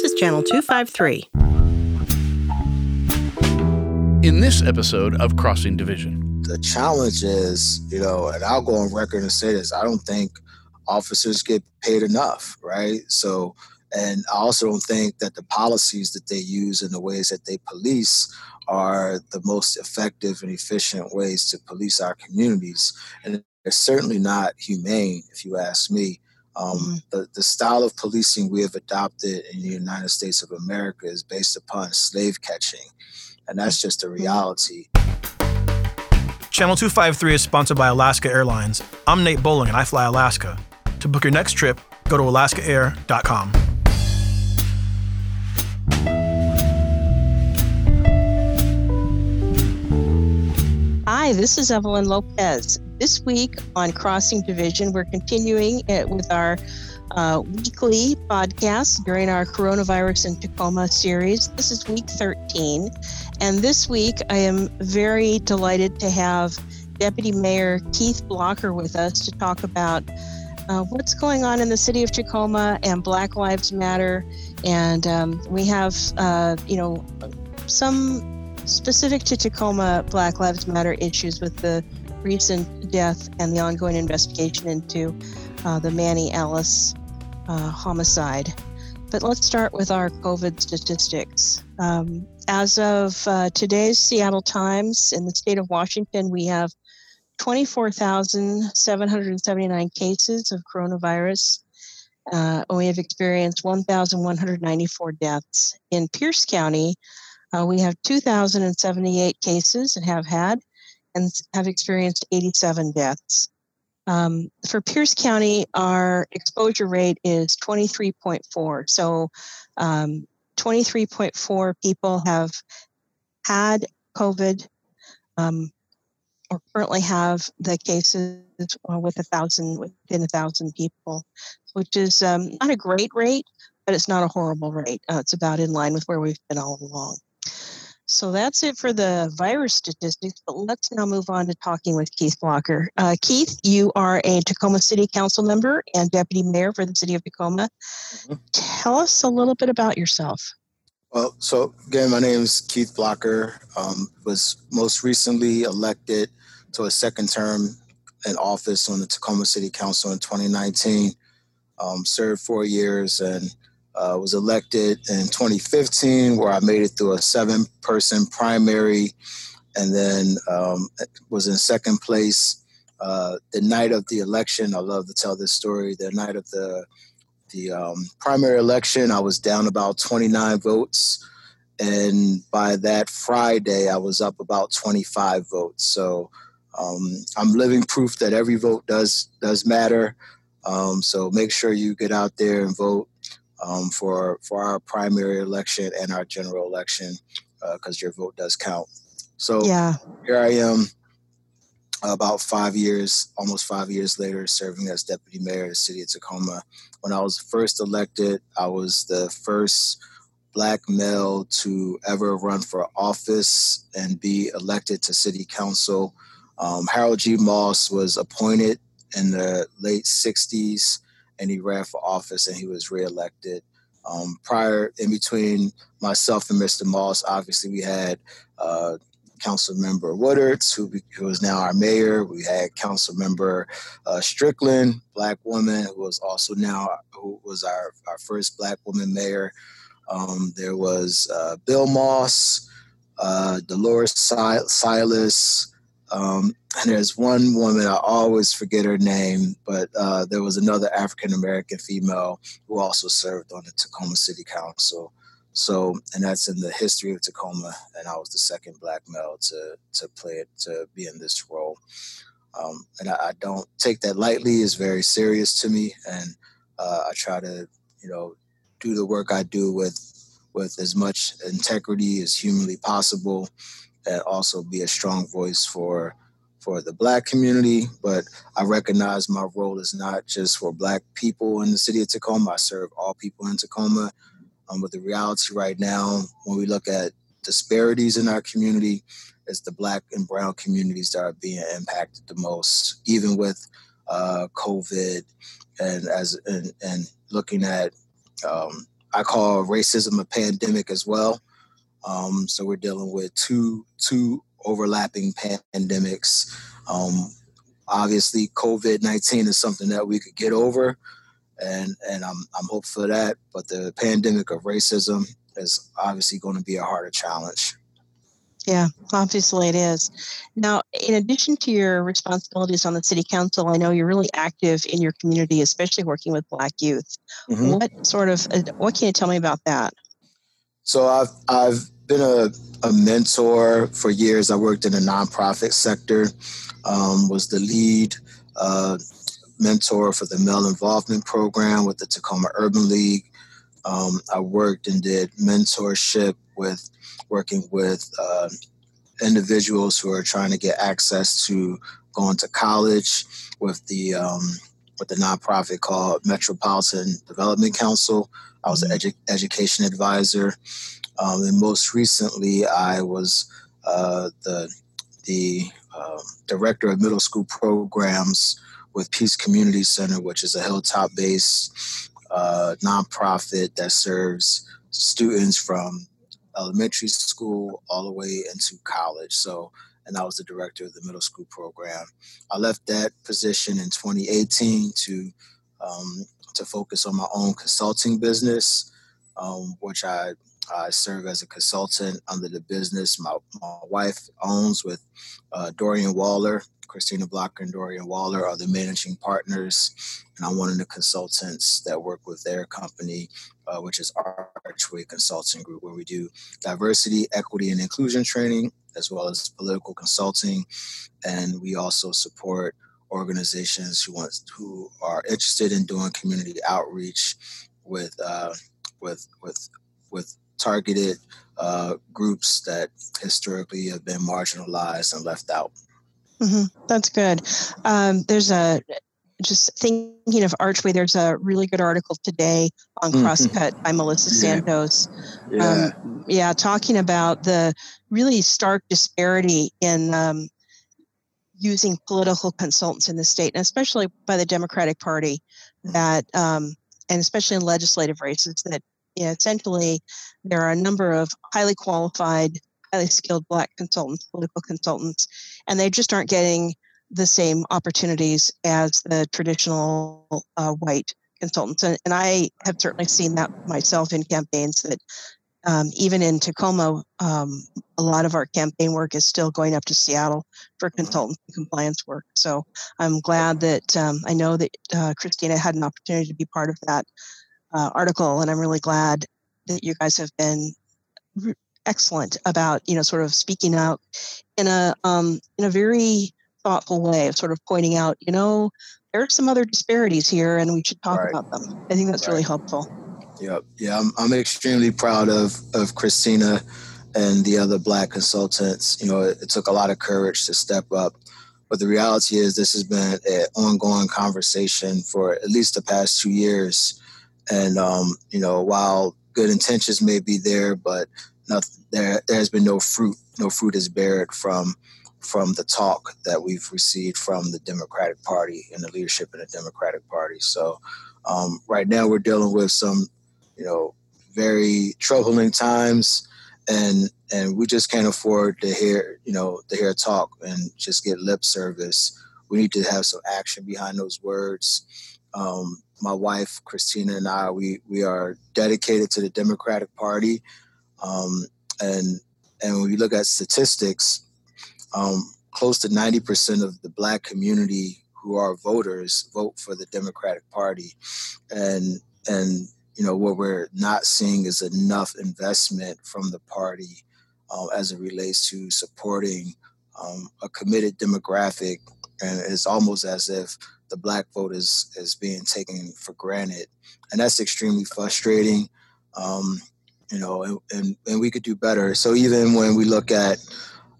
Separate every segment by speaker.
Speaker 1: This is Channel 253.
Speaker 2: In this episode of Crossing Division,
Speaker 3: the challenge is, you know, and I'll go on record and say this I don't think officers get paid enough, right? So, and I also don't think that the policies that they use and the ways that they police are the most effective and efficient ways to police our communities. And they're certainly not humane, if you ask me. Um, mm-hmm. the, the style of policing we have adopted in the United States of America is based upon slave catching, and that's just a mm-hmm. reality.
Speaker 4: Channel 253 is sponsored by Alaska Airlines. I'm Nate Bowling, and I fly Alaska. To book your next trip, go to alaskaair.com.
Speaker 1: Hi, this is Evelyn Lopez. This week on Crossing Division, we're continuing with our uh, weekly podcast during our Coronavirus in Tacoma series. This is week 13. And this week, I am very delighted to have Deputy Mayor Keith Blocker with us to talk about uh, what's going on in the city of Tacoma and Black Lives Matter. And um, we have, uh, you know, some specific to Tacoma Black Lives Matter issues with the recent death and the ongoing investigation into uh, the Manny Ellis uh, homicide. But let's start with our COVID statistics. Um, as of uh, today's Seattle Times in the state of Washington, we have 24,779 cases of coronavirus. Uh, we have experienced 1,194 deaths. In Pierce County, uh, we have 2,078 cases and have had and have experienced 87 deaths. Um, for Pierce County, our exposure rate is 23.4. So, um, 23.4 people have had COVID um, or currently have the cases uh, with a thousand within a thousand people, which is um, not a great rate, but it's not a horrible rate. Uh, it's about in line with where we've been all along. So that's it for the virus statistics, but let's now move on to talking with Keith Blocker. Uh, Keith, you are a Tacoma City Council member and Deputy Mayor for the City of Tacoma. Mm-hmm. Tell us a little bit about yourself.
Speaker 3: Well, so again, my name is Keith Blocker. Um, was most recently elected to a second term in office on the Tacoma City Council in 2019. Um, served four years and uh, was elected in 2015, where I made it through a seven person primary and then um, was in second place. Uh, the night of the election, I love to tell this story. The night of the the um, primary election, I was down about 29 votes, and by that Friday, I was up about 25 votes. So um, I'm living proof that every vote does does matter. Um, so make sure you get out there and vote um, for for our primary election and our general election because uh, your vote does count. So yeah. here I am, about five years, almost five years later, serving as deputy mayor of the city of Tacoma. When I was first elected, I was the first black male to ever run for office and be elected to city council. Um, Harold G. Moss was appointed in the late 60s and he ran for office and he was reelected. Um, prior, in between myself and Mr. Moss, obviously we had uh, Council Member Woodards, who, who is now our mayor. We had Council Member uh, Strickland, black woman, who was also now who was our, our first black woman mayor. Um, there was uh, Bill Moss, uh, Dolores Silas, um, and there's one woman, I always forget her name, but uh, there was another African American female who also served on the Tacoma City Council. So, and that's in the history of Tacoma, and I was the second black male to to play it to be in this role. Um, and I, I, don't take that lightly; it's very serious to me, and uh, I try to, you know, do the work I do with with as much integrity as humanly possible and also be a strong voice for for the black community. But i recognize my role is not just for black people in the city of tacoma. I serve all people in tacoma. Um, but the reality right now when we look at disparities in our community it's the black and brown communities that are being impacted the most even with uh, covid and as and, and looking at um, I call racism a pandemic as well. Um, so we're dealing with two two overlapping pandemics. Um, obviously, COVID nineteen is something that we could get over, and and I'm I'm hopeful for that. But the pandemic of racism is obviously going to be a harder challenge.
Speaker 1: Yeah, obviously it is. Now, in addition to your responsibilities on the city council, I know you're really active in your community, especially working with Black youth. Mm-hmm. What sort of uh, what can you tell me about that?
Speaker 3: So I've I've been a, a mentor for years. I worked in the nonprofit sector, um, was the lead uh, mentor for the male involvement program with the Tacoma Urban League. Um, I worked and did mentorship with working with uh, individuals who are trying to get access to going to college with the um, with the nonprofit called Metropolitan Development Council. I was an mm-hmm. edu- education advisor, um, and most recently, I was uh, the the uh, director of middle school programs with Peace Community Center, which is a hilltop-based uh, nonprofit that serves students from elementary school all the way into college. So, and I was the director of the middle school program. I left that position in 2018 to um, to focus on my own consulting business, um, which I I serve as a consultant under the business my, my wife owns with uh, Dorian Waller. Christina Blocker and Dorian Waller are the managing partners, and I'm one of the consultants that work with their company, uh, which is Archway Consulting Group, where we do diversity, equity, and inclusion training, as well as political consulting, and we also support organizations who want who are interested in doing community outreach with uh, with with with targeted uh, groups that historically have been marginalized and left out.
Speaker 1: Mm-hmm. That's good. Um, there's a just thinking of Archway. There's a really good article today on mm-hmm. Crosscut by Melissa Santos. Yeah. Um, yeah, talking about the really stark disparity in um, using political consultants in the state, and especially by the Democratic Party, that um, and especially in legislative races, that yeah, essentially there are a number of highly qualified, highly skilled Black consultants, political consultants, and they just aren't getting the same opportunities as the traditional uh, white consultants. And, and I have certainly seen that myself in campaigns that um, even in Tacoma, um, a lot of our campaign work is still going up to Seattle for consultant compliance work. So I'm glad that um, I know that uh, Christina had an opportunity to be part of that uh, article, and I'm really glad that you guys have been re- excellent about you know sort of speaking out in a um, in a very thoughtful way of sort of pointing out you know there are some other disparities here, and we should talk right. about them. I think that's right. really helpful.
Speaker 3: Yep. Yeah, I'm, I'm extremely proud of of Christina and the other black consultants. You know, it, it, took a lot of courage to step up. But the reality is, this has been an ongoing conversation for at least the past two years. And um, you know, while good intentions may be there, but nothing, there there has been no fruit. No fruit is bared from from the talk that we've received from the Democratic Party and the leadership in the Democratic Party. So um, right now we're dealing with some, you know, very troubling times, and and we just can't afford to hear, you know, to hear talk and just get lip service. We need to have some action behind those words. Um, my wife Christina and I, we we are dedicated to the Democratic Party, um, and and when you look at statistics, um, close to ninety percent of the Black community who are voters vote for the Democratic Party, and and you know what we're not seeing is enough investment from the party uh, as it relates to supporting um, a committed demographic, and it's almost as if the black vote is is being taken for granted, and that's extremely frustrating. Um, you know, and, and, and we could do better. So even when we look at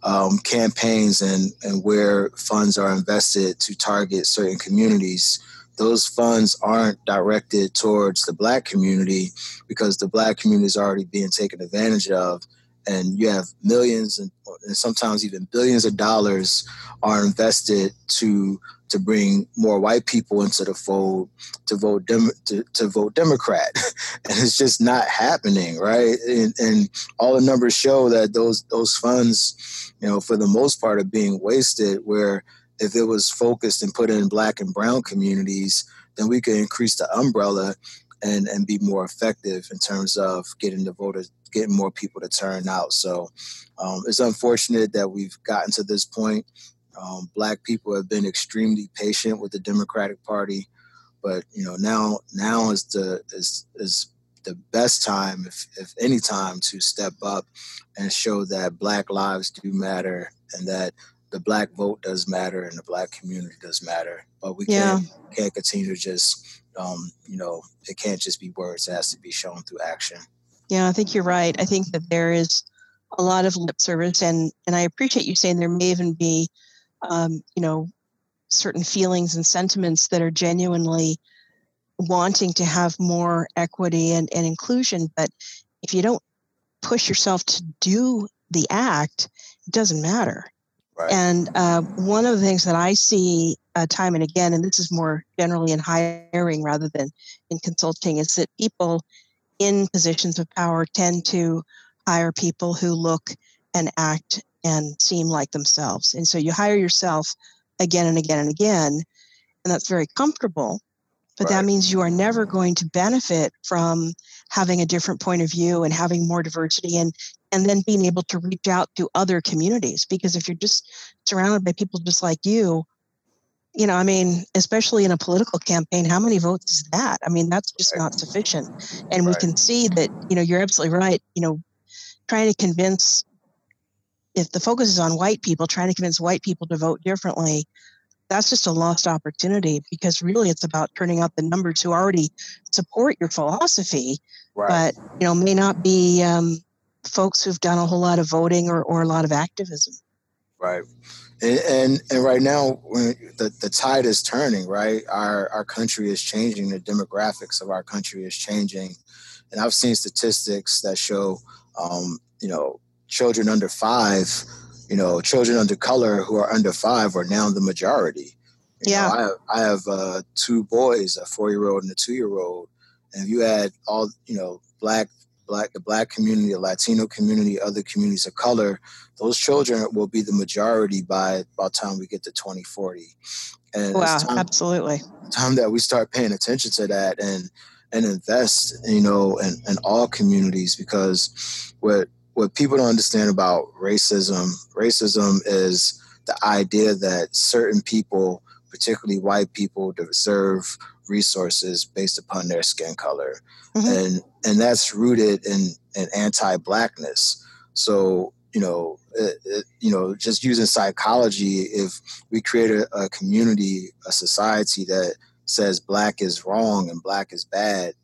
Speaker 3: um, campaigns and and where funds are invested to target certain communities, those funds aren't directed towards the black community because the black community is already being taken advantage of and you have millions and, and sometimes even billions of dollars are invested to to bring more white people into the fold to vote dem- to, to vote Democrat, and it's just not happening, right? And, and, all the numbers show that those those funds, you know, for the most part, are being wasted. Where if it was focused and put in black and brown communities, then we could increase the umbrella and and be more effective in terms of getting the voters getting more people to turn out so um, it's unfortunate that we've gotten to this point um, black people have been extremely patient with the democratic party but you know now now is the is is the best time if if any time to step up and show that black lives do matter and that the black vote does matter and the black community does matter but we yeah. can't can't continue to just um, you know, it can't just be words; it has to be shown through action.
Speaker 1: Yeah, I think you're right. I think that there is a lot of lip service, and and I appreciate you saying there may even be, um, you know, certain feelings and sentiments that are genuinely wanting to have more equity and, and inclusion. But if you don't push yourself to do the act, it doesn't matter. Right. And uh, one of the things that I see uh, time and again, and this is more generally in hiring rather than in consulting, is that people in positions of power tend to hire people who look and act and seem like themselves. And so you hire yourself again and again and again, and that's very comfortable. But right. that means you are never going to benefit from having a different point of view and having more diversity and and then being able to reach out to other communities because if you're just surrounded by people just like you you know, I mean, especially in a political campaign, how many votes is that? I mean, that's just not sufficient. And right. we can see that, you know, you're absolutely right. You know, trying to convince, if the focus is on white people, trying to convince white people to vote differently, that's just a lost opportunity because really it's about turning out the numbers who already support your philosophy, right. but, you know, may not be um, folks who've done a whole lot of voting or, or a lot of activism.
Speaker 3: Right and and, and right now the, the tide is turning right? Our our country is changing. The demographics of our country is changing. And i've seen statistics that show um, you know children under five you know children under color who are under five are now the majority. You yeah. Know, i have, I have uh, two boys a four year old and a two year old and if you add all you know black black the black community, the Latino community, other communities of color, those children will be the majority by about the time we get to 2040.
Speaker 1: And wow, time, absolutely.
Speaker 3: Time that we start paying attention to that and and invest, you know, in, in all communities because what what people don't understand about racism, racism is the idea that certain people, particularly white people, deserve resources based upon their skin color, mm-hmm. and and that's rooted in in anti-blackness. So you know, it, it, you know, just using psychology, if we create a, a community, a society that says black is wrong and black is bad,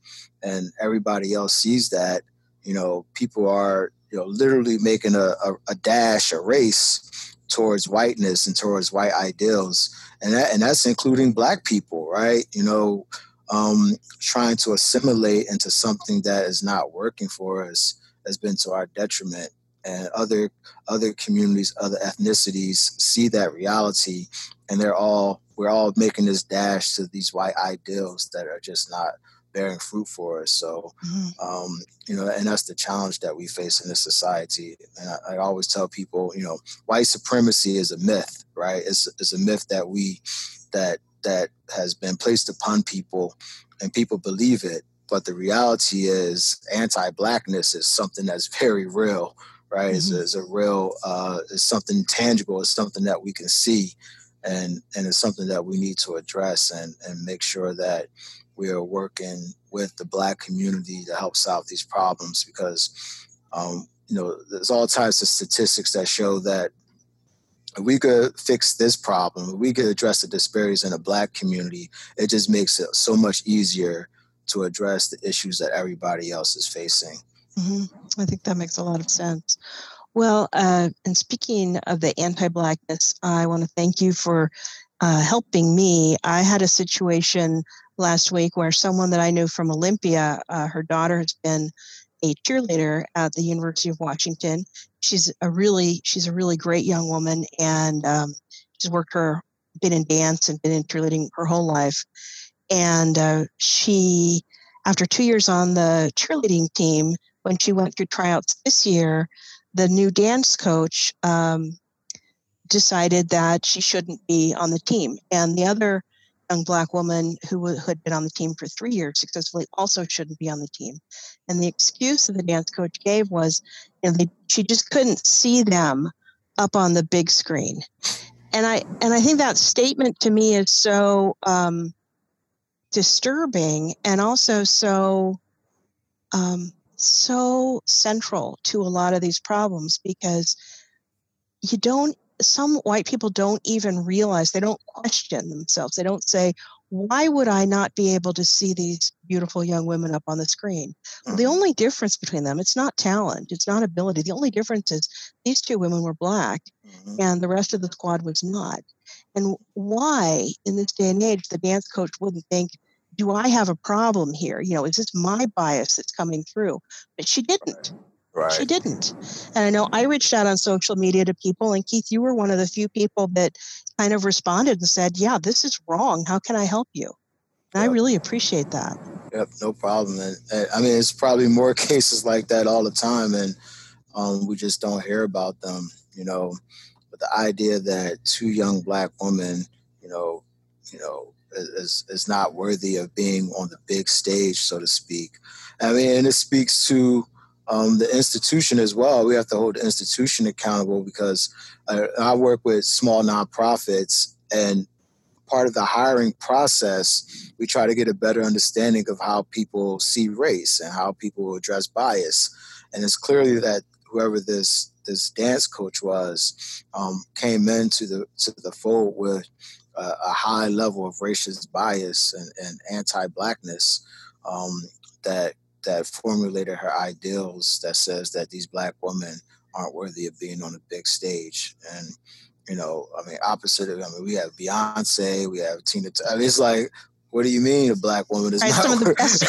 Speaker 3: and everybody else sees that, you know, people are you know literally making a, a, a dash, a race towards whiteness and towards white ideals and that and that's including black people right? You know um, trying to assimilate into something that is not working for us has been to our detriment and other other communities other ethnicities see that reality and they're all we're all making this dash to these white ideals that are just not bearing fruit for us. So, mm-hmm. um, you know, and that's the challenge that we face in this society. And I, I, always tell people, you know, white supremacy is a myth, right? It's, it's a myth that we that that has been placed upon people, and people believe it. But the reality is, anti-blackness is something that's very real, right? Mm-hmm. It's, it's, a real, uh, it's something tangible. It's something that we can see, and and it's something that we need to address and and make sure that we are working with the black community to help solve these problems because um, you know there's all types of statistics that show that we could fix this problem we could address the disparities in the black community it just makes it so much easier to address the issues that everybody else is facing
Speaker 1: mm-hmm. i think that makes a lot of sense well uh, and speaking of the anti-blackness i want to thank you for uh, helping me i had a situation last week where someone that I knew from Olympia, uh, her daughter has been a cheerleader at the University of Washington. She's a really she's a really great young woman, and um, she's worked her been in dance and been in cheerleading her whole life. And uh, she, after two years on the cheerleading team, when she went through tryouts this year, the new dance coach um, decided that she shouldn't be on the team. And the other young black woman who, who had been on the team for three years successfully also shouldn't be on the team. And the excuse that the dance coach gave was you know, they, she just couldn't see them up on the big screen. And I and I think that statement to me is so um, disturbing and also so um, so central to a lot of these problems because you don't some white people don't even realize they don't question themselves they don't say why would i not be able to see these beautiful young women up on the screen well, the mm-hmm. only difference between them it's not talent it's not ability the only difference is these two women were black mm-hmm. and the rest of the squad was not and why in this day and age the dance coach wouldn't think do I have a problem here? You know, is this my bias that's coming through? But she didn't. Right. She didn't. And I know I reached out on social media to people, and Keith, you were one of the few people that kind of responded and said, Yeah, this is wrong. How can I help you? And yep. I really appreciate that.
Speaker 3: Yep, no problem. And, and, I mean, it's probably more cases like that all the time, and um, we just don't hear about them, you know. But the idea that two young black women, you know, you know, is, is not worthy of being on the big stage, so to speak. I mean, and it speaks to um, the institution as well. We have to hold the institution accountable because I, I work with small nonprofits, and part of the hiring process, we try to get a better understanding of how people see race and how people address bias. And it's clearly that whoever this this dance coach was um, came into the to the fold with a, a high level of racist bias and, and anti-blackness um, that that formulated her ideals that says that these black women aren't worthy of being on a big stage and you know i mean opposite of i mean we have beyonce we have tina I mean, it's like what do you mean a black woman is right, not
Speaker 1: some of the best,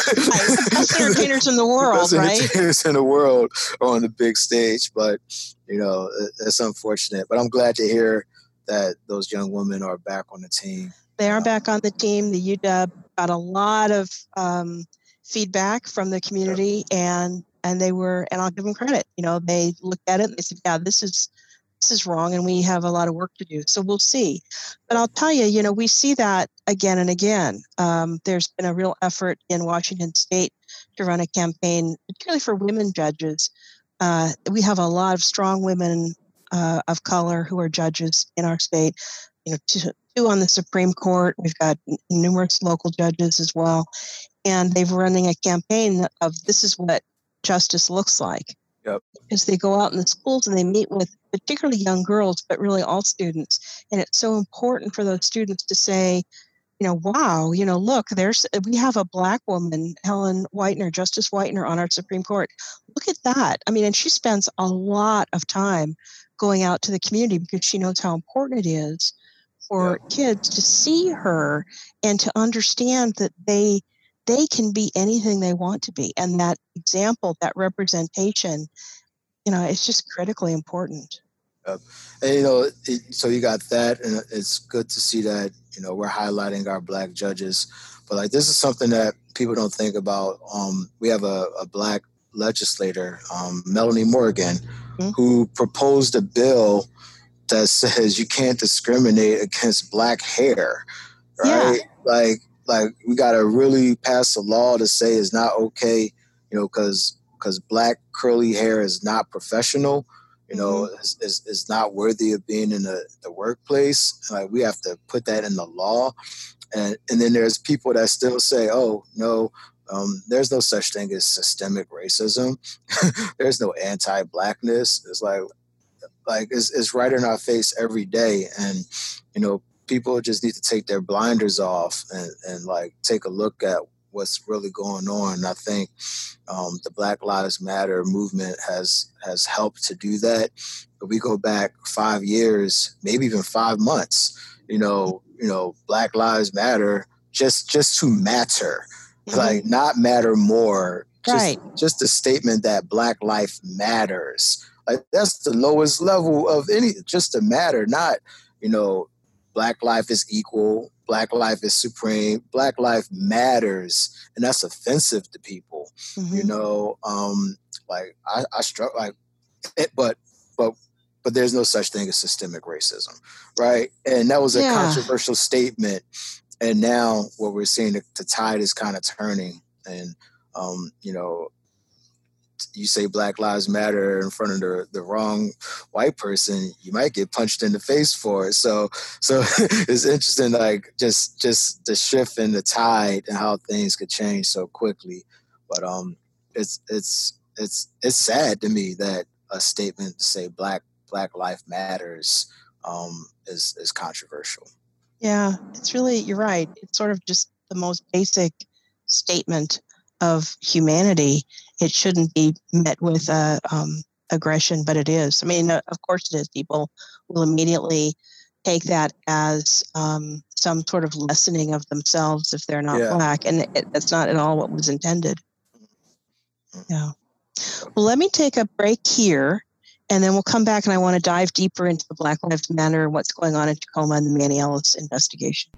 Speaker 1: best entertainers in the world,
Speaker 3: best
Speaker 1: right?
Speaker 3: Entertainers in the world are on the big stage, but you know it's unfortunate. But I'm glad to hear that those young women are back on the team.
Speaker 1: They are back on the team. The UW got a lot of um, feedback from the community, and and they were, and I'll give them credit. You know, they looked at it and they said, "Yeah, this is this is wrong, and we have a lot of work to do." So we'll see. But I'll tell you, you know, we see that again and again. Um, there's been a real effort in Washington State to run a campaign, particularly for women judges. Uh, we have a lot of strong women uh, of color who are judges in our state. You know, two, two on the Supreme Court. We've got numerous local judges as well, and they've running a campaign of this is what justice looks like.
Speaker 3: Yep.
Speaker 1: Because they go out in the schools and they meet with particularly young girls, but really all students, and it's so important for those students to say, you know, wow, you know, look, there's we have a black woman, Helen Whitener, Justice Whitener, on our Supreme Court. Look at that. I mean, and she spends a lot of time going out to the community because she knows how important it is for yeah. kids to see her and to understand that they they can be anything they want to be and that example that representation you know it's just critically important
Speaker 3: and you know it, so you got that and it's good to see that you know we're highlighting our black judges but like this is something that people don't think about um, we have a, a black legislator um, melanie morgan mm-hmm. who proposed a bill that says you can't discriminate against black hair, right? Yeah. Like, like we got to really pass a law to say it's not okay, you know, because because black curly hair is not professional, you know, mm-hmm. is, is, is, not worthy of being in the, the workplace. Like we have to put that in the law. And, and then there's people that still say, oh, no, um, there's no such thing as systemic racism. there's no anti-blackness. It's like, like it's, it's right in our face every day, and you know, people just need to take their blinders off and, and like take a look at what's really going on. I think um, the Black Lives Matter movement has has helped to do that. But we go back five years, maybe even five months. You know, you know, Black Lives Matter just just to matter mm-hmm. like not matter more Just,
Speaker 1: right.
Speaker 3: Just a statement that Black life matters. Like that's the lowest level of any. Just to matter, not you know, Black life is equal. Black life is supreme. Black life matters, and that's offensive to people. Mm-hmm. You know, um, like I, I struck like, it, but but but there's no such thing as systemic racism, right? And that was a yeah. controversial statement. And now what we're seeing, the, the tide is kind of turning, and um, you know, you say Black Lives Matter in front of the, the wrong white person, you might get punched in the face for it. So so it's interesting, like just just the shift in the tide and how things could change so quickly. But um, it's it's it's it's sad to me that a statement to say Black Black Life Matters um, is is controversial.
Speaker 1: Yeah, it's really you're right. It's sort of just the most basic statement of humanity. It shouldn't be met with uh, um, aggression, but it is. I mean, uh, of course it is. People will immediately take that as um, some sort of lessening of themselves if they're not yeah. black, and it, that's not at all what was intended. Yeah. Well, let me take a break here and then we'll come back and I want to dive deeper into the Black Lives Matter, and what's going on in Tacoma and the Manny Ellis investigation.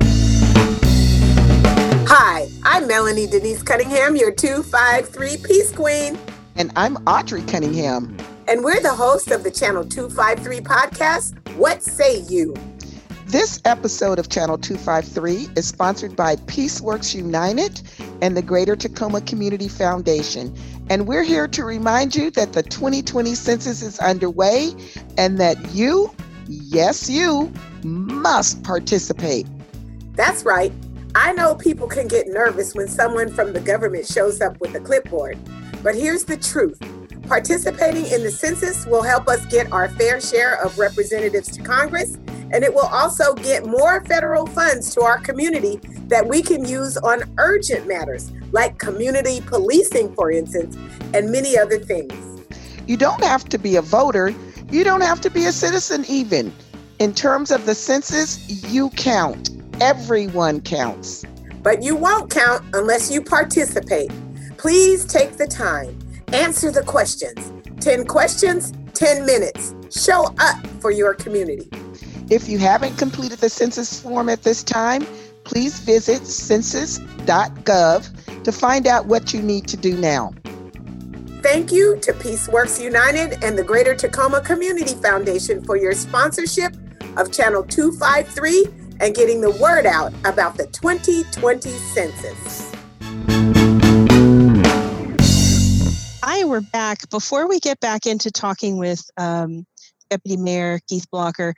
Speaker 5: Hi, I'm Melanie Denise Cunningham, your 253 Peace Queen.
Speaker 6: And I'm Audrey Cunningham.
Speaker 5: And we're the host of the Channel 253 podcast, What Say You?
Speaker 6: This episode of Channel 253 is sponsored by PeaceWorks United and the Greater Tacoma Community Foundation. And we're here to remind you that the 2020 census is underway and that you, yes, you, must participate.
Speaker 5: That's right. I know people can get nervous when someone from the government shows up with a clipboard, but here's the truth. Participating in the census will help us get our fair share of representatives to Congress, and it will also get more federal funds to our community that we can use on urgent matters like community policing, for instance, and many other things.
Speaker 6: You don't have to be a voter, you don't have to be a citizen, even. In terms of the census, you count. Everyone counts.
Speaker 5: But you won't count unless you participate. Please take the time. Answer the questions. 10 questions, 10 minutes. Show up for your community.
Speaker 6: If you haven't completed the census form at this time, please visit census.gov to find out what you need to do now.
Speaker 5: Thank you to PeaceWorks United and the Greater Tacoma Community Foundation for your sponsorship of Channel 253 and getting the word out about the 2020 census.
Speaker 1: Hi, we're back. Before we get back into talking with um, Deputy Mayor Keith Blocker,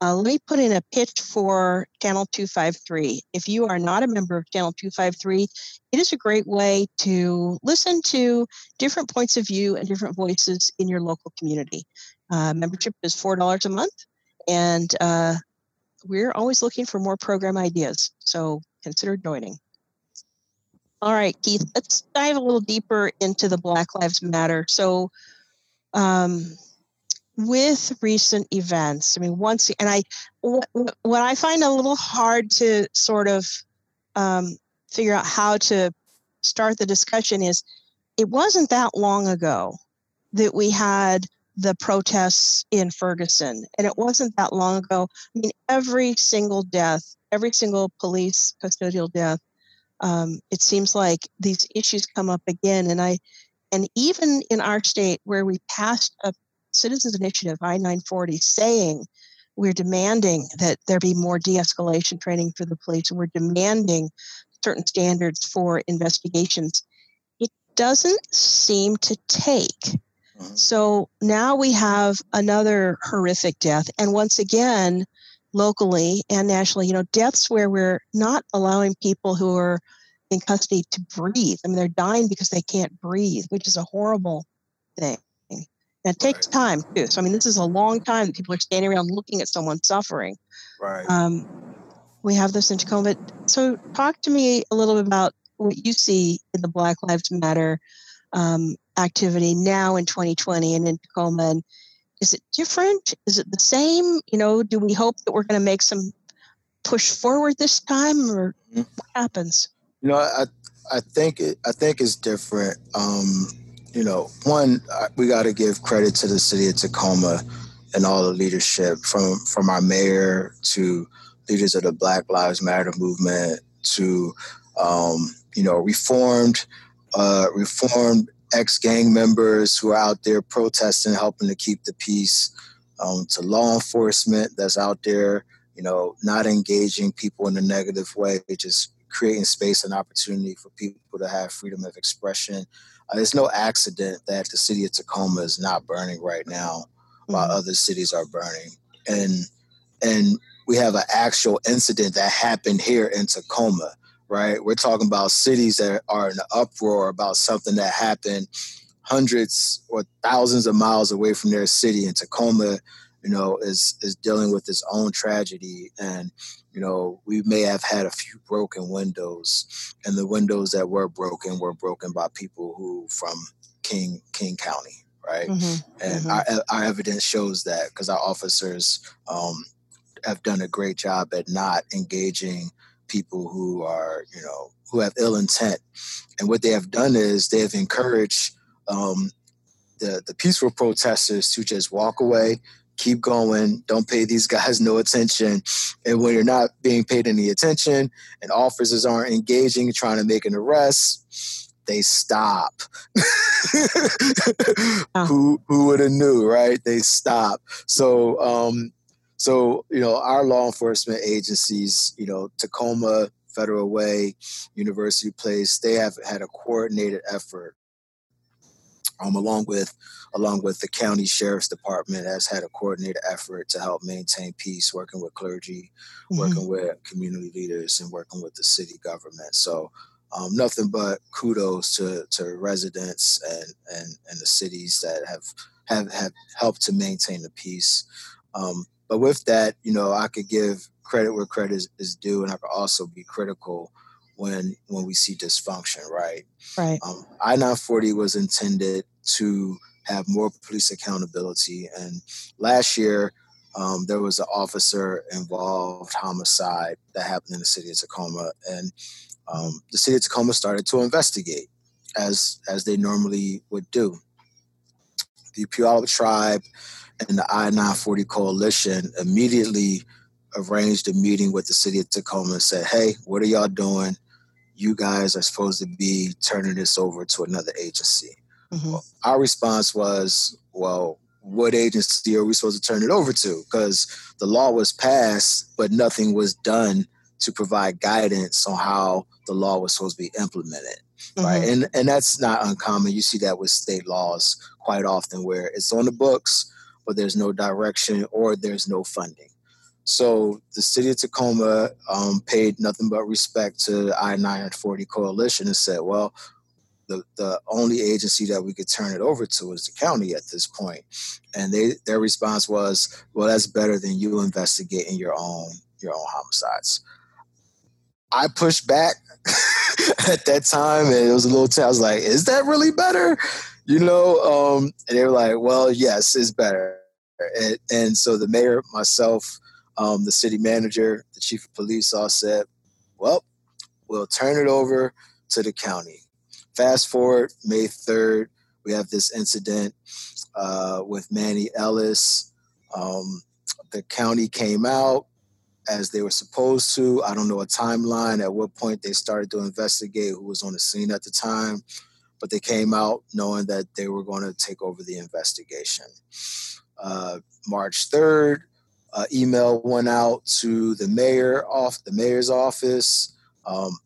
Speaker 1: uh, let me put in a pitch for Channel 253. If you are not a member of Channel 253, it is a great way to listen to different points of view and different voices in your local community. Uh, membership is $4 a month, and uh, we're always looking for more program ideas. So consider joining. All right, Keith, let's dive a little deeper into the Black Lives Matter. So, um, with recent events, I mean, once, and I, what, I find a little hard to sort of um, figure out how to start the discussion is it wasn't that long ago that we had the protests in Ferguson. And it wasn't that long ago. I mean, every single death, every single police custodial death, um, it seems like these issues come up again. And I, and even in our state where we passed a citizens initiative, I 940, saying we're demanding that there be more de escalation training for the police and we're demanding certain standards for investigations, it doesn't seem to take. Mm-hmm. So now we have another horrific death. And once again, locally and nationally, you know, deaths where we're not allowing people who are in custody to breathe. I mean, they're dying because they can't breathe, which is a horrible thing. And it takes time too. So, I mean, this is a long time that people are standing around looking at someone suffering.
Speaker 3: Right.
Speaker 1: Um, we have this in Tacoma. So, talk to me a little bit about what you see in the Black Lives Matter um, activity now in 2020 and in Tacoma? And is it different? Is it the same? You know, do we hope that we're going to make some push forward this time, or mm-hmm. what happens?
Speaker 3: You know, I I think it, I think it's different. Um, you know, one we got to give credit to the city of Tacoma and all the leadership from from our mayor to leaders of the Black Lives Matter movement to um, you know reformed uh, reformed ex gang members who are out there protesting, helping to keep the peace. Um, to law enforcement that's out there, you know, not engaging people in a negative way, just creating space and opportunity for people to have freedom of expression. Uh, there's no accident that the city of Tacoma is not burning right now while mm-hmm. other cities are burning. And and we have an actual incident that happened here in Tacoma, right? We're talking about cities that are in an uproar about something that happened hundreds or thousands of miles away from their city. And Tacoma, you know, is is dealing with its own tragedy. And, you know, we may have had a few broken windows, and the windows that were broken were broken by people who from King King County, right? Mm-hmm, and mm-hmm. Our, our evidence shows that because our officers um, have done a great job at not engaging people who are, you know, who have ill intent. And what they have done is they have encouraged um, the the peaceful protesters to just walk away, keep going, don't pay these guys no attention. And when you're not being paid any attention and officers aren't engaging, trying to make an arrest, they stop. oh. Who who would have knew, right? They stop. So um, so you know our law enforcement agencies, you know Tacoma Federal Way, University Place, they have had a coordinated effort. Um, along with along with the county sheriff's department has had a coordinated effort to help maintain peace, working with clergy, mm-hmm. working with community leaders, and working with the city government. So um, nothing but kudos to, to residents and, and, and the cities that have, have, have helped to maintain the peace. Um, but with that, you know, I could give credit where credit is, is, due, and I could also be critical when when we see dysfunction. Right.
Speaker 1: Right.
Speaker 3: Um, I nine forty was intended to have more police accountability, and last year um, there was an officer involved homicide that happened in the city of Tacoma, and um, the city of Tacoma started to investigate as as they normally would do. The Puyallup tribe and the I-940 coalition immediately arranged a meeting with the city of Tacoma and said, "Hey, what are y'all doing? You guys are supposed to be turning this over to another agency." Mm-hmm. Well, our response was, "Well, what agency are we supposed to turn it over to? Because the law was passed, but nothing was done to provide guidance on how the law was supposed to be implemented mm-hmm. right and and that's not uncommon you see that with state laws quite often where it's on the books but there's no direction or there's no funding so the city of tacoma um, paid nothing but respect to the i-940 coalition and said well the, the only agency that we could turn it over to is the county at this point. And they their response was, well, that's better than you investigating your own your own homicides. I pushed back at that time, and it was a little. T- I was like, "Is that really better?" You know, um, and they were like, "Well, yes, it's better." And, and so the mayor, myself, um, the city manager, the chief of police, all said, "Well, we'll turn it over to the county." Fast forward May third, we have this incident uh, with Manny Ellis. Um, the county came out as they were supposed to. I don't know a timeline at what point they started to investigate who was on the scene at the time, but they came out knowing that they were going to take over the investigation. Uh, March 3rd, uh, email went out to the mayor off the mayor's office. Um,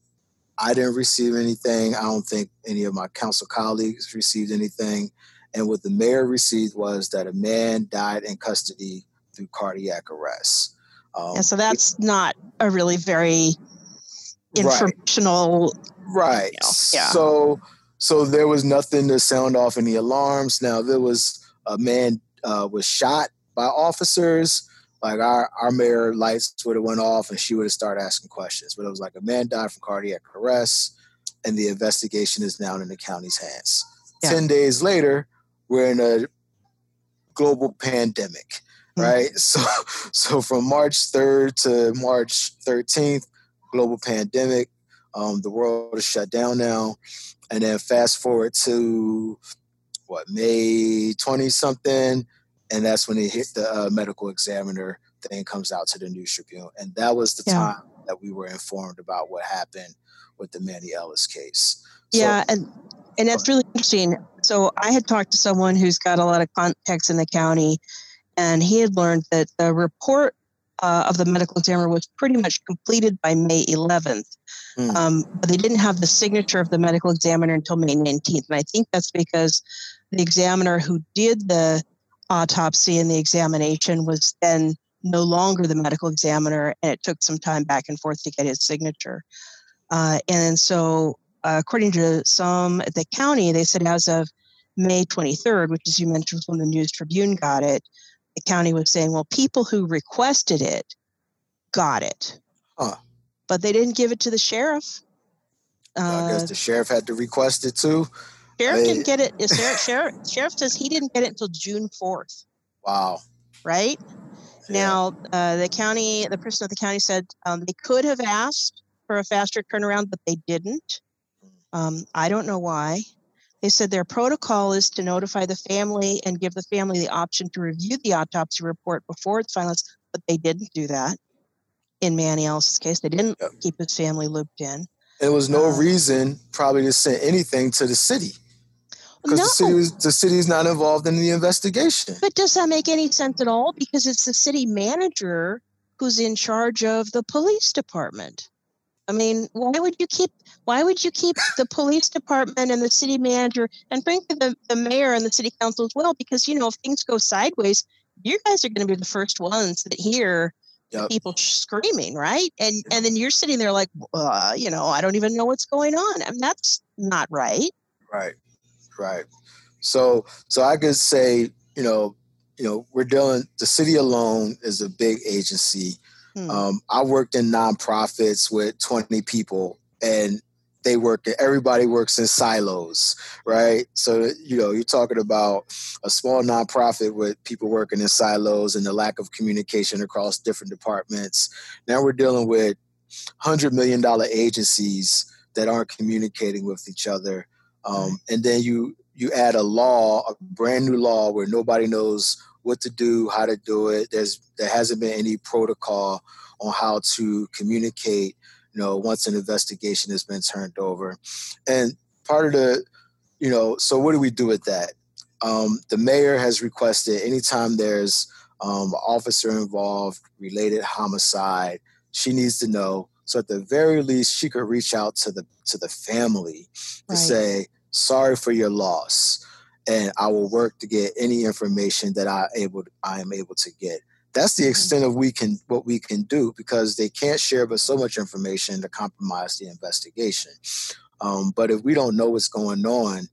Speaker 3: I didn't receive anything. I don't think any of my council colleagues received anything. And what the mayor received was that a man died in custody through cardiac arrest.
Speaker 1: Um, yeah, so that's not a really very informational.
Speaker 3: Right. You know, yeah. So so there was nothing to sound off any alarms. Now there was a man uh, was shot by officers. Like our our mayor lights would have went off and she would have started asking questions. But it was like a man died from cardiac arrest, and the investigation is now in the county's hands. Yeah. Ten days later, we're in a global pandemic. Hmm. right? So, so from March 3rd to March 13th, global pandemic. Um, the world is shut down now. And then fast forward to what, May 20 something. And that's when it hit the uh, medical examiner thing comes out to the News Tribune. And that was the yeah. time that we were informed about what happened with the Manny Ellis case.
Speaker 1: So, yeah. And, and that's really interesting. So I had talked to someone who's got a lot of contacts in the county, and he had learned that the report uh, of the medical examiner was pretty much completed by May 11th. Mm. Um, but they didn't have the signature of the medical examiner until May 19th. And I think that's because the examiner who did the autopsy and the examination was then no longer the medical examiner, and it took some time back and forth to get his signature. Uh, and so, uh, according to some at the county, they said as of May 23rd, which, as you mentioned, was when the News Tribune got it, the county was saying, well, people who requested it got it. Huh. But they didn't give it to the sheriff.
Speaker 3: Uh, I guess uh, the sheriff had to request it too.
Speaker 1: Sheriff I, didn't get it. Sheriff, sheriff, sheriff says he didn't get it until June 4th.
Speaker 3: Wow.
Speaker 1: Right? Yeah. Now, uh, the county, the person at the county said um, they could have asked for a faster turnaround, but they didn't. Um, I don't know why. They said their protocol is to notify the family and give the family the option to review the autopsy report before it's finalized, but they didn't do that. In Manny Ellis's case, they didn't yep. keep his family looped in.
Speaker 3: There was no uh, reason probably to send anything to the city because no. the city was the city is not involved in the investigation.
Speaker 1: But does that make any sense at all? Because it's the city manager who's in charge of the police department. I mean, why would you keep why would you keep the police department and the city manager and frankly the, the mayor and the city council as well? Because you know, if things go sideways, you guys are going to be the first ones that hear yep. people screaming, right? And and then you're sitting there like, uh, you know, I don't even know what's going on. I mean, that's not right.
Speaker 3: Right, right. So so I could say, you know, you know, we're dealing. The city alone is a big agency Hmm. Um, I worked in nonprofits with 20 people and they work everybody works in silos right so you know you're talking about a small nonprofit with people working in silos and the lack of communication across different departments now we're dealing with 100 million dollar agencies that aren't communicating with each other um, and then you you add a law a brand new law where nobody knows what to do, how to do it. There's there hasn't been any protocol on how to communicate. You know, once an investigation has been turned over, and part of the, you know, so what do we do with that? Um, the mayor has requested anytime there's um, officer involved, related homicide, she needs to know. So at the very least, she could reach out to the to the family to right. say, "Sorry for your loss." and I will work to get any information that I able I am able to get. That's the mm-hmm. extent of we can what we can do because they can't share but so much information to compromise the investigation. Um, but if we don't know what's going on,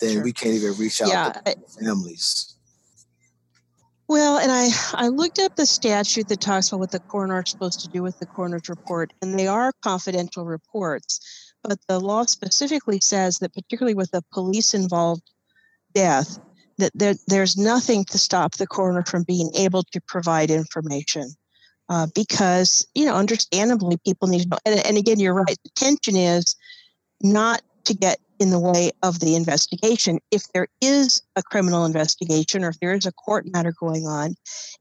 Speaker 3: then sure. we can't even reach out yeah, to families.
Speaker 1: Well, and I, I looked up the statute that talks about what the coroner is supposed to do with the coroner's report, and they are confidential reports. But the law specifically says that, particularly with a police involved death, that there, there's nothing to stop the coroner from being able to provide information. Uh, because, you know, understandably, people need to know. And, and again, you're right. The tension is not to get in the way of the investigation. If there is a criminal investigation or if there is a court matter going on,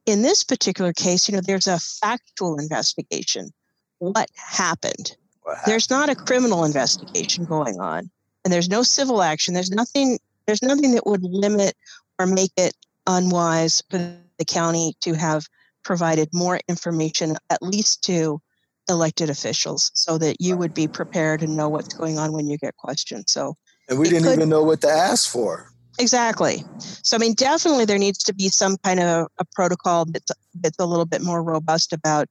Speaker 1: in this particular case, you know, there's a factual investigation. What happened? What happened? There's not a criminal investigation going on, and there's no civil action. There's nothing there's nothing that would limit or make it unwise for the county to have provided more information, at least to elected officials, so that you would be prepared and know what's going on when you get questioned. So,
Speaker 3: and we didn't could, even know what to ask for.
Speaker 1: Exactly. So, I mean, definitely there needs to be some kind of a protocol that's, that's a little bit more robust about,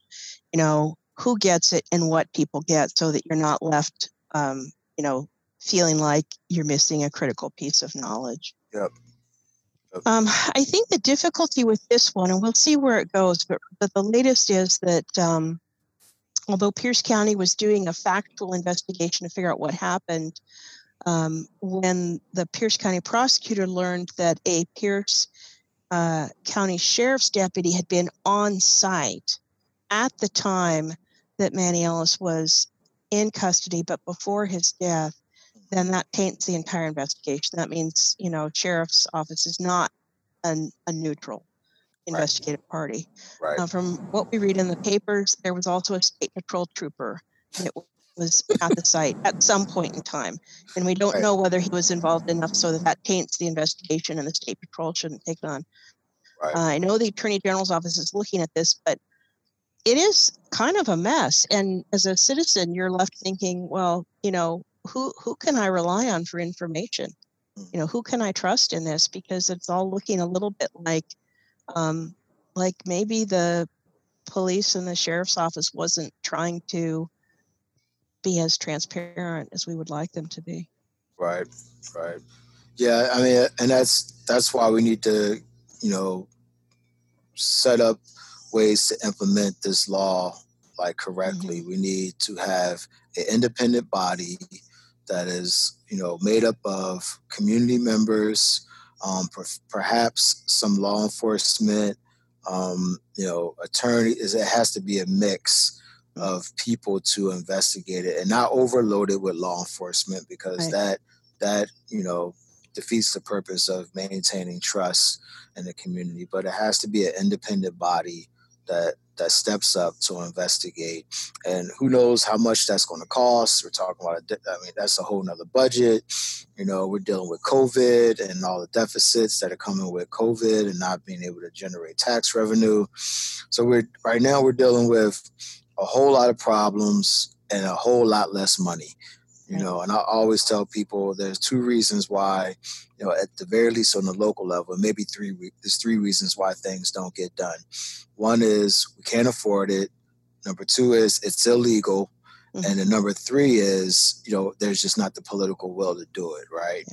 Speaker 1: you know, who gets it and what people get so that you're not left, um, you know, feeling like you're missing a critical piece of knowledge.
Speaker 3: Yep.
Speaker 1: yep. Um, I think the difficulty with this one, and we'll see where it goes, but, but the latest is that um, although Pierce County was doing a factual investigation to figure out what happened, um, when the Pierce County prosecutor learned that a Pierce uh, County Sheriff's deputy had been on site at the time that Manny Ellis was in custody, but before his death, then that taints the entire investigation. That means, you know, sheriff's office is not an, a neutral investigative party.
Speaker 3: Right.
Speaker 1: Uh, from what we read in the papers, there was also a state patrol trooper that was at the site at some point in time. And we don't
Speaker 3: Right.
Speaker 1: know whether he was involved enough so that that taints the investigation and the state patrol shouldn't take it on.
Speaker 3: Right.
Speaker 1: Uh, I know the attorney general's office is looking at this, but it is kind of a mess. And as a citizen, you're left thinking, well, you know, who who can I rely on for information? You know, who can I trust in this? Because it's all looking a little bit like, um, like maybe the police and the sheriff's office wasn't trying to be as transparent as we would like them to be.
Speaker 3: Right, right. Yeah, I mean, and that's that's why we need to, you know, set up ways to implement this law like correctly. We need to have an independent body that is, you know, made up of community members, um, per- perhaps some law enforcement, um, you know, attorney. Is it has to be a mix of people to investigate it and not overload it with law enforcement because
Speaker 1: Right.
Speaker 3: that that you know defeats the purpose of maintaining trust in the community but it has to be an independent body that that steps up to investigate. And who knows how much that's going to cost. We're talking about a de- i mean that's a whole nother budget. You know we're dealing with covid and all the deficits that are coming with covid and not being able to generate tax revenue. So we're right now we're dealing with a whole lot of problems and a whole lot less money you know and i always tell people there's two reasons why you know at the very least on the local level maybe three there's three reasons why things don't get done. One is we can't afford it. Number two is it's illegal. And the mm-hmm. number three is you know there's just not the political will to do it right?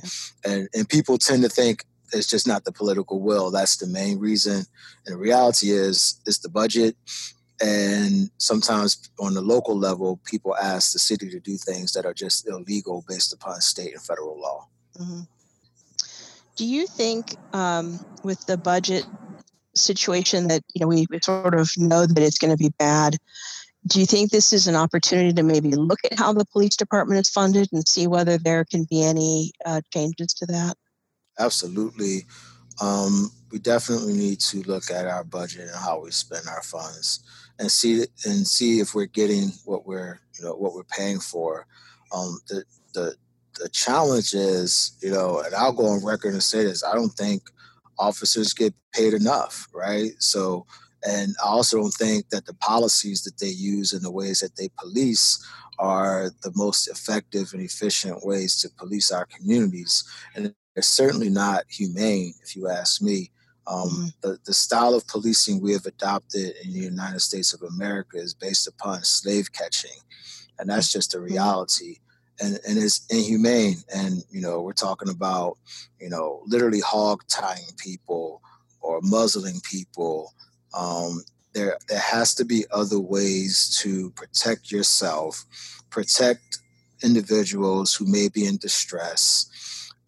Speaker 3: And and people tend to think it's just not the political will. That's the main reason. And the reality is it's the budget and sometimes on the local level people ask the city to do things that are just illegal based upon state and federal law
Speaker 1: Mhm. Do you think um, with the budget situation that you know we, we sort of know that it's going to be bad? Do you think this is an opportunity to maybe look at how the police department is funded and see whether there can be any uh, changes to that?
Speaker 3: absolutely um, we definitely need to look at our budget and how we spend our funds and see and see if we're getting what we're you know what we're paying for. Um, the the the challenge is you know and i'll go on record and say this i don't think officers get paid enough right? So and i also don't think that the policies that they use and the ways that they police are the most effective and efficient ways to police our communities. And it's certainly not humane, if you ask me. Um,
Speaker 1: Mhm.
Speaker 3: the, the style of policing we have adopted in the United States of America is based upon slave catching, and that's just a reality. And, and it's inhumane. And, you know, we're talking about, you know, literally hog tying people or muzzling people. Um, there, there has to be other ways to protect yourself, protect individuals who may be in distress,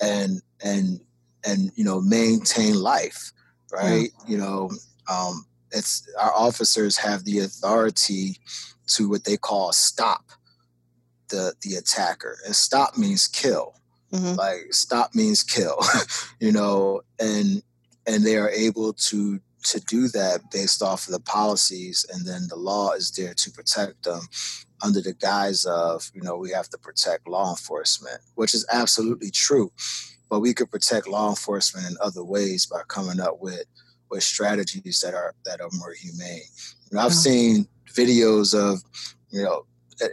Speaker 3: and and and you know maintain life right? You know um it's our officers have the authority to what they call stop the the attacker and stop means kill.
Speaker 1: Mhm.
Speaker 3: like stop means kill you know and and they are able to to do that based off of the policies and then the law is there to protect them under the guise of you know we have to protect law enforcement which is absolutely true but we could protect law enforcement in other ways by coming up with with strategies that are that are more humane. You know, i've
Speaker 1: Yeah.
Speaker 3: seen videos of you know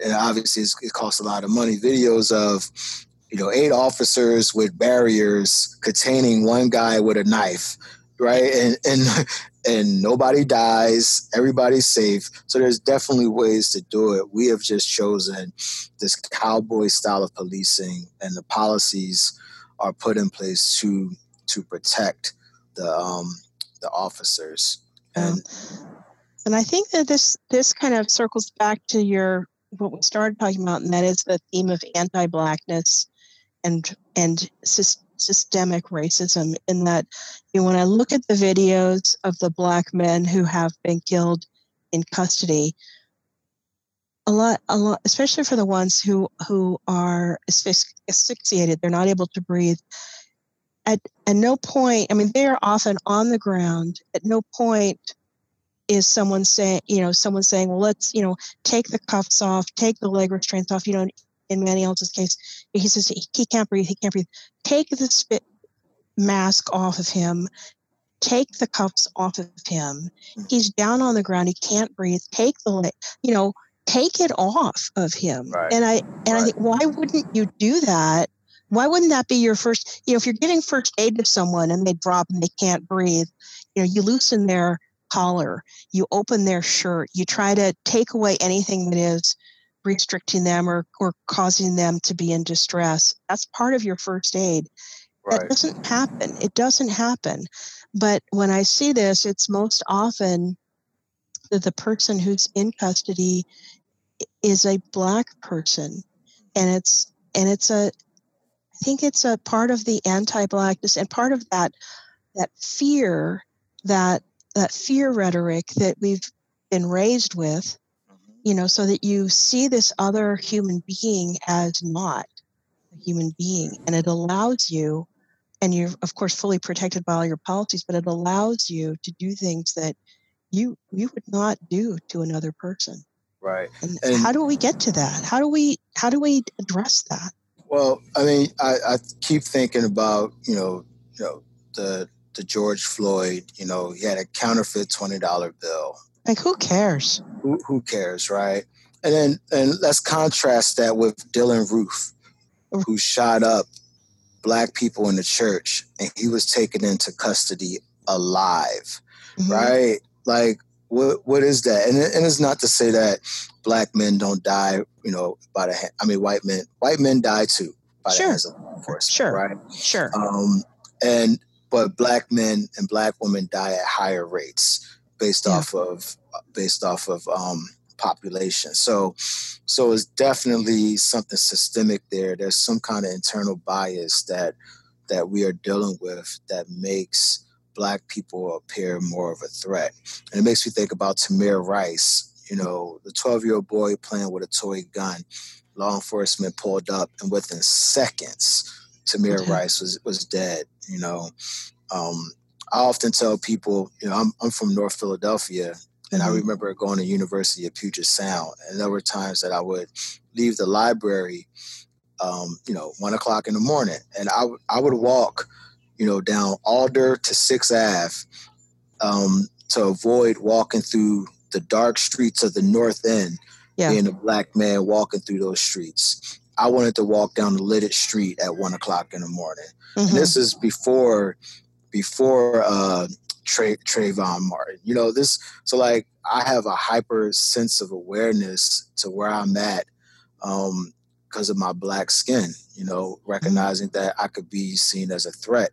Speaker 3: and obviously it's, it costs a lot of money videos of you know eight officers with barriers containing one guy with a knife right? And and and nobody dies everybody's safe. So there's definitely ways to do it. We have just chosen this cowboy style of policing and the policies are put in place to to protect the um the officers and
Speaker 1: And I think that this this kind of circles back to your what we started talking about, and that is the theme of anti-blackness and and systemic racism. In that, you know, when I look at the videos of the black men who have been killed in custody, a lot, a lot, especially for the ones who who are asphyxiated, they're not able to breathe. At at no point, I mean, they are often on the ground. At no point is someone saying, you know, someone saying, well, let's, you know, take the cuffs off, take the leg restraints off. You know, in Manny Ellis's case, he says he, he can't breathe, he can't breathe. Take the spit mask off of him, take the cuffs off of him. Mm. He's down on the ground, he can't breathe. Take the leg, you know, take it off of him. Right. And I and right. I think why wouldn't you do that? Why wouldn't that be your first? You know, if you're getting first aid to someone and they drop and they can't breathe, you know, you loosen their collar, you open their shirt, you try to take away anything that is restricting them or, or causing them to be in distress. That's part of your first aid. Right. That doesn't happen. It doesn't happen. But when I see this, it's most often that the person who's in custody is a black person. And mm-hmm. it's and it's a I think it's a part of the anti-blackness and part of that that fear that that fear rhetoric that we've been raised with mm-hmm. you know, so that you see this other human being as not a human being. And it allows you, and you're, of course, fully protected by all your policies, but it allows you to do things that you you would not do to another person.
Speaker 3: Right.
Speaker 1: And, and how do we get to that? How do we how do we address that?
Speaker 3: Well, I mean, I, I keep thinking about, you know, you know, the the George Floyd, you know, he had a counterfeit twenty dollar bill
Speaker 1: like, who cares?
Speaker 3: Who, who cares, right? And then, and let's contrast that with Dylann Roof, who shot up black people in the church, and he was taken into custody alive, mm-hmm. right? Like, what what is that? And and it's not to say that black men don't die, you know, by the hand. I mean, white men white men die too by sure. the hands of law enforcement,
Speaker 1: sure,
Speaker 3: right?
Speaker 1: Sure.
Speaker 3: Um, and but black men and black women die at higher rates based yeah. off of based off of um, population. So, so it's definitely something systemic there. There's some kind of internal bias that that we are dealing with that makes black people appear more of a threat. And it makes me think about Tamir Rice, you know, the 12 year old boy playing with a toy gun. Law enforcement pulled up, and within seconds, Tamir okay. Rice was was dead. You know, um, I often tell people, you know, I'm, I'm from North Philadelphia, and mm-hmm. I remember going to University of Puget Sound, and there were times that I would leave the library, um, you know, one o'clock in the morning, and I, w- I would walk, you know, down Alder to Sixth Ave um, to avoid walking through the dark streets of the North End, yeah. being a black man walking through those streets. I wanted to walk down the Lititz street at one o'clock in the morning. Mm-hmm. And this is before before uh, Tra- Trayvon Martin. You know, this, so like I have a hyper sense of awareness to where I'm at um, because of my black skin, you know, recognizing that I could be seen as a threat,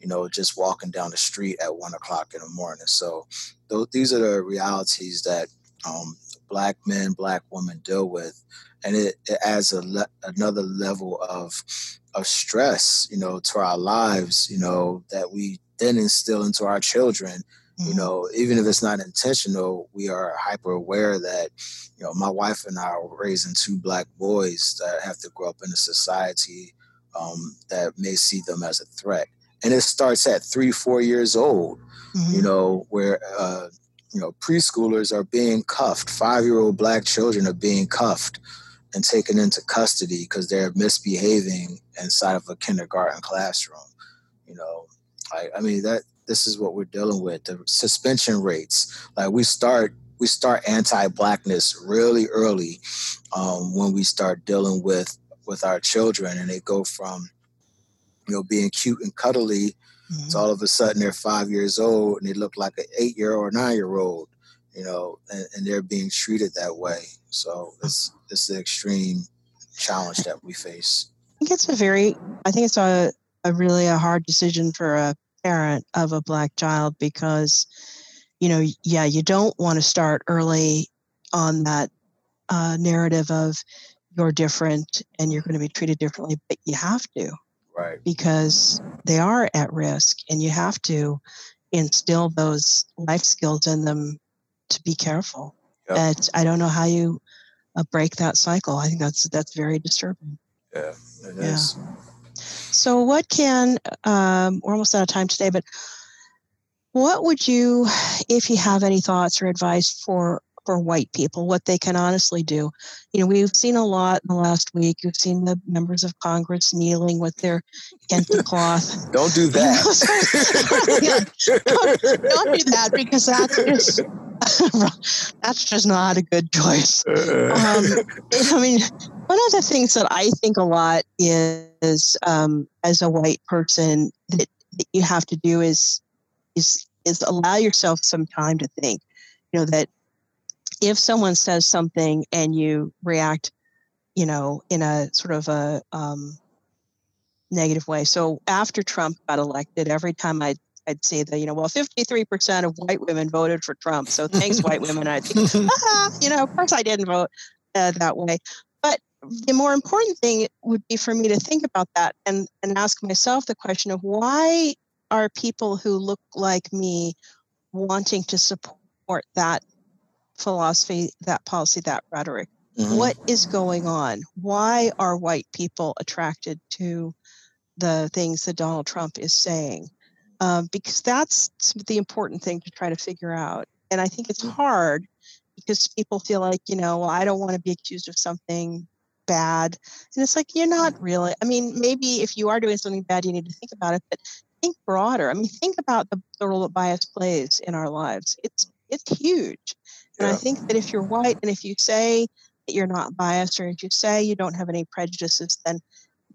Speaker 3: you know, just walking down the street at one o'clock in the morning. So th- these are the realities that um, black men, black women deal with. And it, it adds a le- another level of of stress, you know, to our lives, you know, that we then instill into our children. You know, even if it's not intentional, we are hyper aware that, you know, my wife and I are raising two black boys that have to grow up in a society um, that may see them as a threat. And it starts at three, four years old, mm-hmm. you know, where, uh, you know, preschoolers are being cuffed. Five year old black children are being cuffed and taken into custody because they're misbehaving inside of a kindergarten classroom. You know, I, I mean that this is what we're dealing with. The suspension rates, like we start we start anti-blackness really early um, when we start dealing with with our children, and they go from you know being cute and cuddly mm-hmm. to all of a sudden they're five years old and they look like an eight year old or nine year old you know, and, and they're being treated that way. So it's it's the extreme challenge that we face.
Speaker 1: I think it's a very, I think it's a, a really a hard decision for a parent of a black child because, you know, yeah, you don't want to start early on that uh, narrative of you're different and you're going to be treated differently, but you have to.
Speaker 3: Right.
Speaker 1: Because they are at risk and you have to instill those life skills in them to be careful. Yep. I don't know how you uh, break that cycle. I think that's that's very disturbing.
Speaker 3: Yeah, it
Speaker 1: Yeah.
Speaker 3: is.
Speaker 1: So, what can um, we're almost out of time today, but what would you, if you have any thoughts or advice for for white people, what they can honestly do? You know, we've seen a lot in the last week. We've seen the members of Congress kneeling with their kente cloth.
Speaker 3: Don't do
Speaker 1: You know,
Speaker 3: that.
Speaker 1: Don't do that because that's just that's just not a good choice. um, I mean, one of the things that I think a lot is, um, as a white person, that, that you have to do is is is allow yourself some time to think. You know that if someone says something and you react, you know, in a sort of a um, negative way. So after Trump got elected, every time I I'd say that, you know, well, 53% of white women voted for Trump. So thanks, white women. I'd think, ah, you know, of course I didn't vote uh, that way. But the more important thing would be for me to think about that and, and ask myself the question of why are people who look like me wanting to support that philosophy, that policy, that rhetoric?
Speaker 3: Mhm.
Speaker 1: What is going on? Why are white people attracted to the things that Donald Trump is saying? Um, because that's the important thing to try to figure out. And I think it's hard because people feel like, you know, well, I don't want to be accused of something bad. And it's like, you're not really. I mean, maybe if you are doing something bad, you need to think about it, but think broader. I mean, think about the, the role that bias plays in our lives. It's it's huge. And I think that if you're white and if you say that you're not biased or if you say you don't have any prejudices, then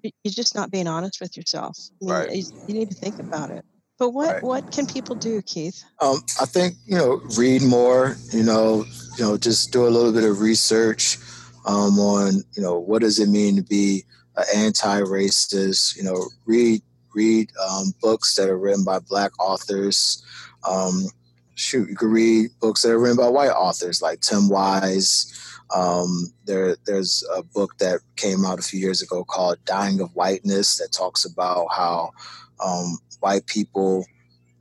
Speaker 1: you're just not being honest with yourself. I mean,
Speaker 3: Right.
Speaker 1: you, you need to think about it. But what
Speaker 3: Right.
Speaker 1: what can people do, Keith?
Speaker 3: Um, I think you know, read more. You know, you know, just do a little bit of research um, on you know what does it mean to be an anti-racist. You know, read read um, books that are written by Black authors. Um, shoot, you could read books that are written by white authors like Tim Wise. Um, there, there's a book that came out a few years ago called "Dying of Whiteness" that talks about how um, white people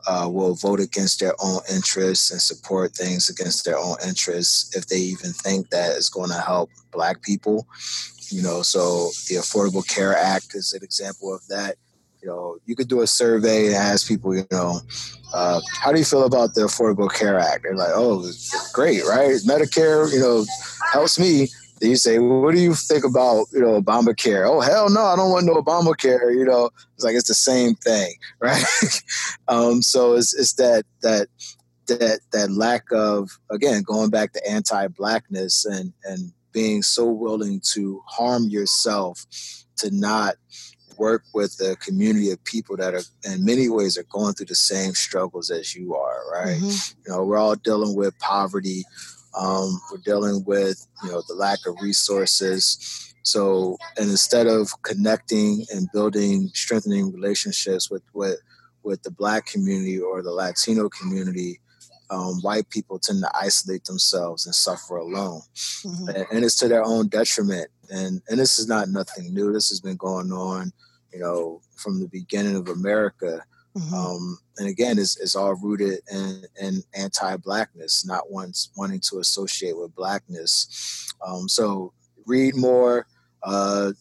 Speaker 3: uh, will vote against their own interests and support things against their own interests if they even think that it's going to help black people. You know, so the Affordable Care Act is an example of that. You know, you could do a survey and ask people, you know, uh, how do you feel about the Affordable Care Act? They're like, oh, great, right? Medicare, you know, helps me. Then you say, well, what do you think about, you know, Obamacare? Oh, hell no, I don't want no Obamacare. You know, it's like it's the same thing, right? um, so it's it's that that that that lack of again going back to anti-blackness and and being so willing to harm yourself to not work with a community of people that are in many ways are going through the same struggles as you are right?
Speaker 1: Mhm.
Speaker 3: you know we're all dealing with poverty. Um, we're dealing with you know the lack of resources. So and instead of connecting and building strengthening relationships with with with the black community or the latino community um, white people tend to isolate themselves and suffer alone.
Speaker 1: Mhm.
Speaker 3: and, and it's to their own detriment. And and this is not nothing new. This has been going on you know from the beginning of america
Speaker 1: Mhm.
Speaker 3: um, and again, it's, it's all rooted in, in anti-blackness, not once wanting to associate with blackness. Um, so read more, uh,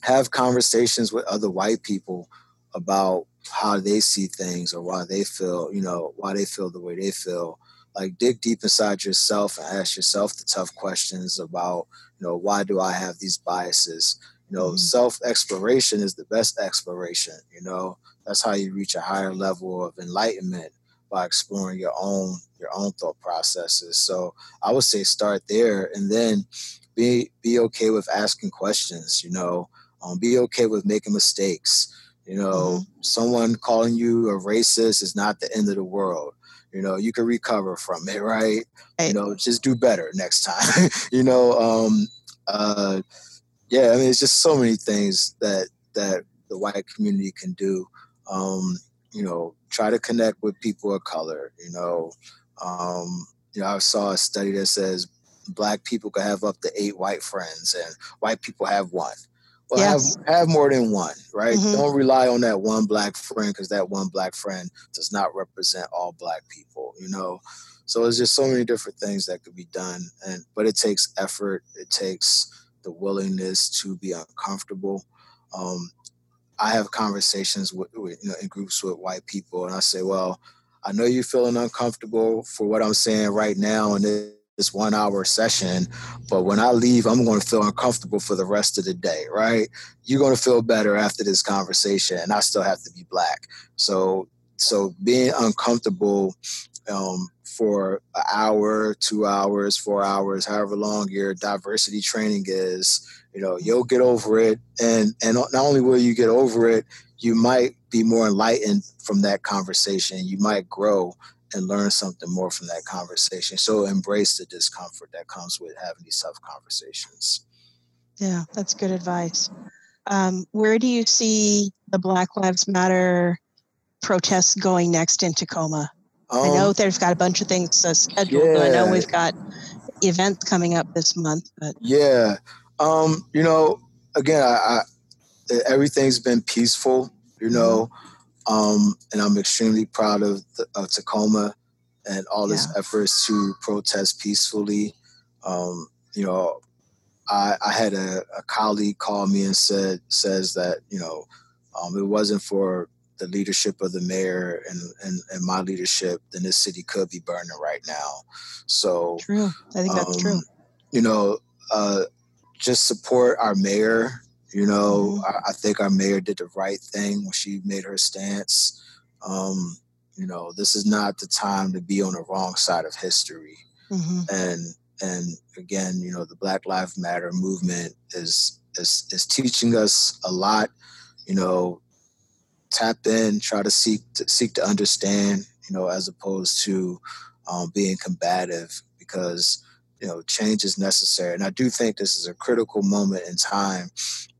Speaker 3: have conversations with other white people about how they see things or why they feel, you know, why they feel the way they feel. Like dig deep inside yourself and ask yourself the tough questions about, you know, why do I have these biases? You know,
Speaker 1: Mhm.
Speaker 3: self exploration is the best exploration. You know, that's how you reach a higher level of enlightenment by exploring your own your own thought processes. So I would say start there, and then be be okay with asking questions. You know, um, be okay with making mistakes. You know, someone calling you a racist is not the end of the world. You know, you can recover from it, right? You know, just do better next time. you know, um, uh, yeah, I mean, it's just so many things that that the white community can do. Um, you know, try to connect with people of color. You know, um, you know, I saw a study that says black people could have up to eight white friends, and white people have one. Well,
Speaker 1: Yes.
Speaker 3: have have more than one, right?
Speaker 1: Mhm.
Speaker 3: Don't rely on that one black friend because that one black friend does not represent all black people. You know, So it's just so many different things that could be done, and but it takes effort. It takes the willingness to be uncomfortable. Um, I have conversations with, with you know in groups with white people, and I say, well, I know you're feeling uncomfortable for what I'm saying right now in this one hour session, but when I leave, I'm going to feel uncomfortable for the rest of the day, right? You're going to feel better after this conversation, and I still have to be black. So, so being uncomfortable um, for an hour, two hours, four hours, however long your diversity training is, you know, you'll get over it. And and not only will you get over it, you might be more enlightened from that conversation. You might grow and learn something more from that conversation. So embrace the discomfort that comes with having these tough conversations.
Speaker 1: Yeah, that's good advice. Um, where do you see the Black Lives Matter protests going next in Tacoma? Um, I know um, there's got a bunch of things uh, scheduled. Yeah. I know we've got events coming up this month, but
Speaker 3: yeah, um, you know, again, I, I, everything's been peaceful, you know, mm-hmm. um, and I'm extremely proud of, the, of Tacoma and all its yeah. efforts to protest peacefully. Um, you know, I, I had a, a, colleague call me and said says that you know um, it wasn't for the leadership of the mayor and, and, and my leadership, then this city could be burning right now. So
Speaker 1: true. I think that's um, true.
Speaker 3: You know, uh, just support our mayor. You know, mm-hmm. I, I, think our mayor did the right thing when she made her stance. Um, you know, this is not the time to be on the wrong side of history. Mm-hmm. And and again, you know, the Black Lives Matter movement is is is teaching us a lot. You know, tap in, try to seek to seek to understand, you know, as opposed to um, being combative because you know change is necessary. And i do think this is a critical moment in time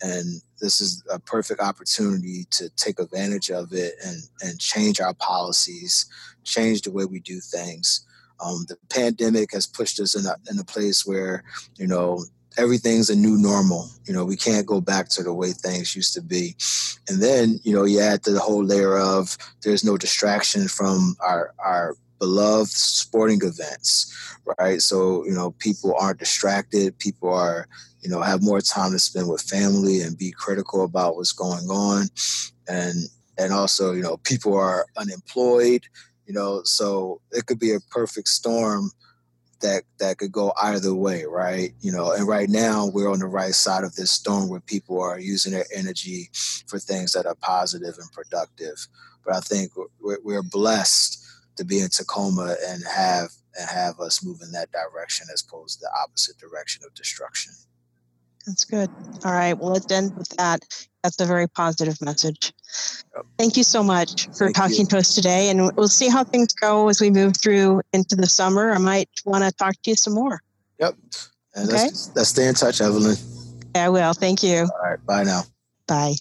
Speaker 3: and this is a perfect opportunity to take advantage of it and and change our policies change the way we do things. Um, the pandemic has pushed us in a, in a place where you know everything's a new normal. You know, we can't go back to the way things used to be. And then, you know, you add to the whole layer of there's no distraction from our our beloved sporting events, right? So, you know, people aren't distracted. People are, you know, have more time to spend with family and be critical about what's going on. And and also, you know, people are unemployed, you know, so it could be a perfect storm that that could go either way, right? You know, and right now we're on the right side of this storm where people are using their energy for things that are positive and productive. But I think we're, blessed to be in Tacoma and have and have us move in that direction as opposed to the opposite direction of destruction.
Speaker 1: That's good. All right. Well, let's end with that. That's a very positive message. Thank you so much for Thank talking you. to us today. And we'll see how things go as we move through into the summer. I might want to talk to you some more.
Speaker 3: Yep. And okay. Let's, let's stay in touch, Evelyn.
Speaker 1: I will. Thank you.
Speaker 3: All right. Bye now.
Speaker 1: Bye.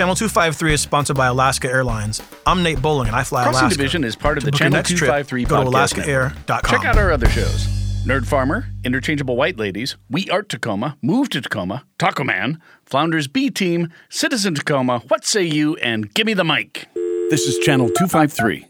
Speaker 4: Channel 253 is sponsored by Alaska Airlines. I'm Nate Bowling and I fly Alaska.
Speaker 2: Crossing
Speaker 4: Alaska.
Speaker 2: Division is part of the Channel 253
Speaker 4: trip, go
Speaker 2: to
Speaker 4: alaskaair.com.
Speaker 2: Check out our other shows. Nerd Farmer, Interchangeable White Ladies, We Art Tacoma, Move to Tacoma, Taco Man, Flounders B Team, Citizen Tacoma, What Say You, and Gimme the Mic.
Speaker 7: This is Channel 253.